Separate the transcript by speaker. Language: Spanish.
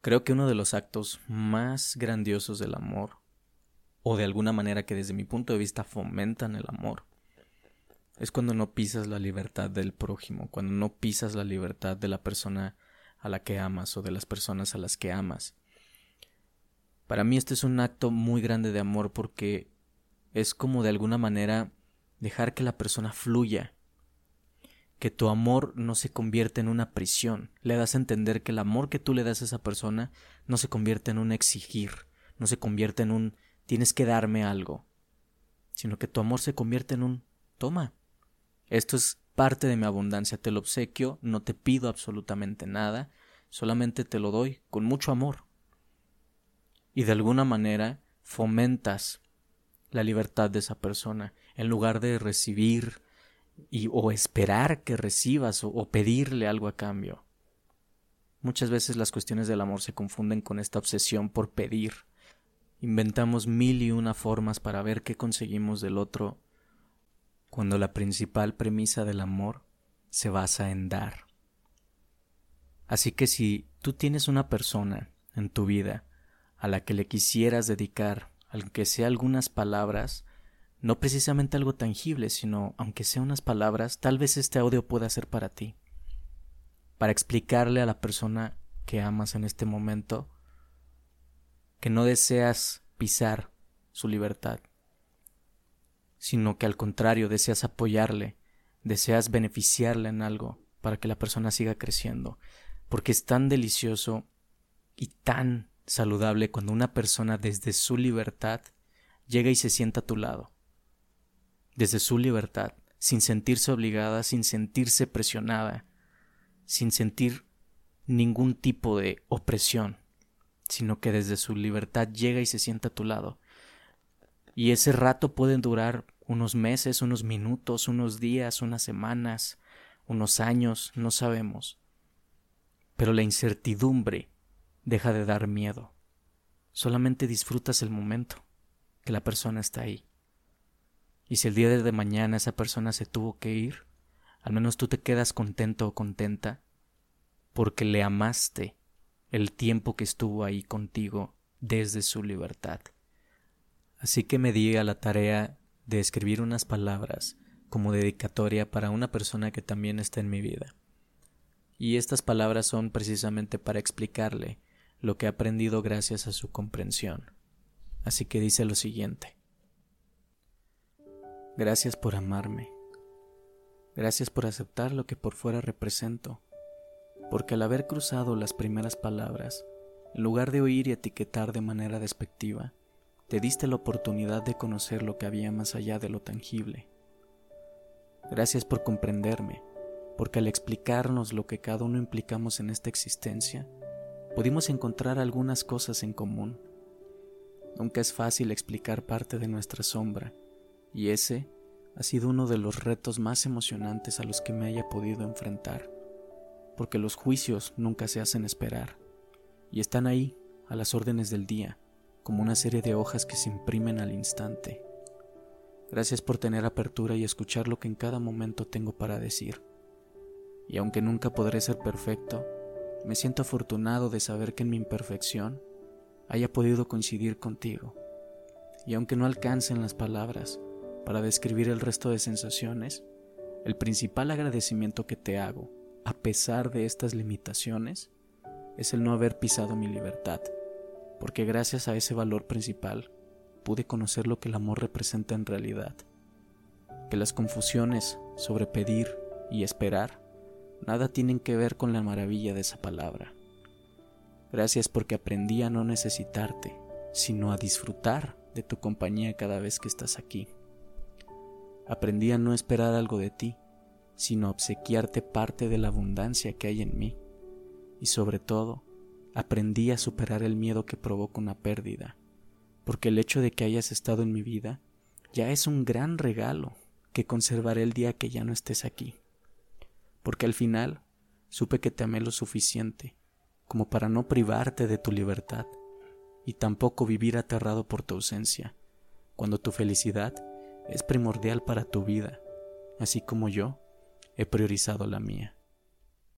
Speaker 1: Creo que uno de los actos más grandiosos del amor, o de alguna manera que desde mi punto de vista fomentan el amor, es cuando no pisas la libertad del prójimo, cuando no pisas la libertad de la persona a la que amas o de las personas a las que amas. Para mí este es un acto muy grande de amor porque es como de alguna manera dejar que la persona fluya, que tu amor no se convierte en una prisión. Le das a entender que el amor que tú le das a esa persona no se convierte en un exigir, no se convierte en un tienes que darme algo, sino que tu amor se convierte en un toma. Esto es parte de mi abundancia, te lo obsequio, no te pido absolutamente nada, solamente te lo doy con mucho amor. Y de alguna manera fomentas la libertad de esa persona, en lugar de recibir y, o esperar que recibas o, pedirle algo a cambio. Muchas veces las cuestiones del amor se confunden con esta obsesión por pedir. Inventamos mil y una formas para ver qué conseguimos del otro, cuando la principal premisa del amor se basa en dar. Así que si tú tienes una persona en tu vida a la que le quisieras dedicar, aunque sea algunas palabras, no precisamente algo tangible, sino aunque sea unas palabras, tal vez este audio pueda ser para ti, para explicarle a la persona que amas en este momento que no deseas pisar su libertad, sino que al contrario deseas apoyarle, deseas beneficiarle en algo para que la persona siga creciendo, porque es tan delicioso y tan saludable cuando una persona desde su libertad llega y se sienta a tu lado desde su libertad, sin sentirse obligada, sin sentirse presionada, sin sentir ningún tipo de opresión, sino que desde su libertad llega y se sienta a tu lado. Y ese rato puede durar unos meses, unos minutos, unos días, unas semanas, unos años, no sabemos. Pero la incertidumbre deja de dar miedo. Solamente disfrutas el momento que la persona está ahí. Y si el día de mañana esa persona se tuvo que ir, al menos tú te quedas contento o contenta porque le amaste el tiempo que estuvo ahí contigo desde su libertad. Así que me di a la tarea de escribir unas palabras como dedicatoria para una persona que también está en mi vida. Y estas palabras son precisamente para explicarle lo que he aprendido gracias a su comprensión. Así que dice lo siguiente. Gracias por amarme. Gracias por aceptar lo que por fuera represento. Porque al haber cruzado las primeras palabras, en lugar de oír y etiquetar de manera despectiva, te diste la oportunidad de conocer lo que había más allá de lo tangible. Gracias por comprenderme, porque al explicarnos lo que cada uno implicamos en esta existencia, pudimos encontrar algunas cosas en común. Nunca es fácil explicar parte de nuestra sombra, y ese ha sido uno de los retos más emocionantes a los que me haya podido enfrentar, porque los juicios nunca se hacen esperar, y están ahí, a las órdenes del día, como una serie de hojas que se imprimen al instante. Gracias por tener apertura y escuchar lo que en cada momento tengo para decir. Y aunque nunca podré ser perfecto, me siento afortunado de saber que en mi imperfección haya podido coincidir contigo. Y aunque no alcancen las palabras, para describir el resto de sensaciones, el principal agradecimiento que te hago, a pesar de estas limitaciones, es el no haber pisado mi libertad, porque gracias a ese valor principal pude conocer lo que el amor representa en realidad, que las confusiones sobre pedir y esperar nada tienen que ver con la maravilla de esa palabra. Gracias porque aprendí a no necesitarte, sino a disfrutar de tu compañía cada vez que estás aquí. Aprendí a no esperar algo de ti, sino a obsequiarte parte de la abundancia que hay en mí. Y sobre todo, aprendí a superar el miedo que provoca una pérdida, porque el hecho de que hayas estado en mi vida ya es un gran regalo que conservaré el día que ya no estés aquí. Porque al final supe que te amé lo suficiente como para no privarte de tu libertad y tampoco vivir aterrado por tu ausencia, cuando tu felicidad es primordial para tu vida, así como yo he priorizado la mía.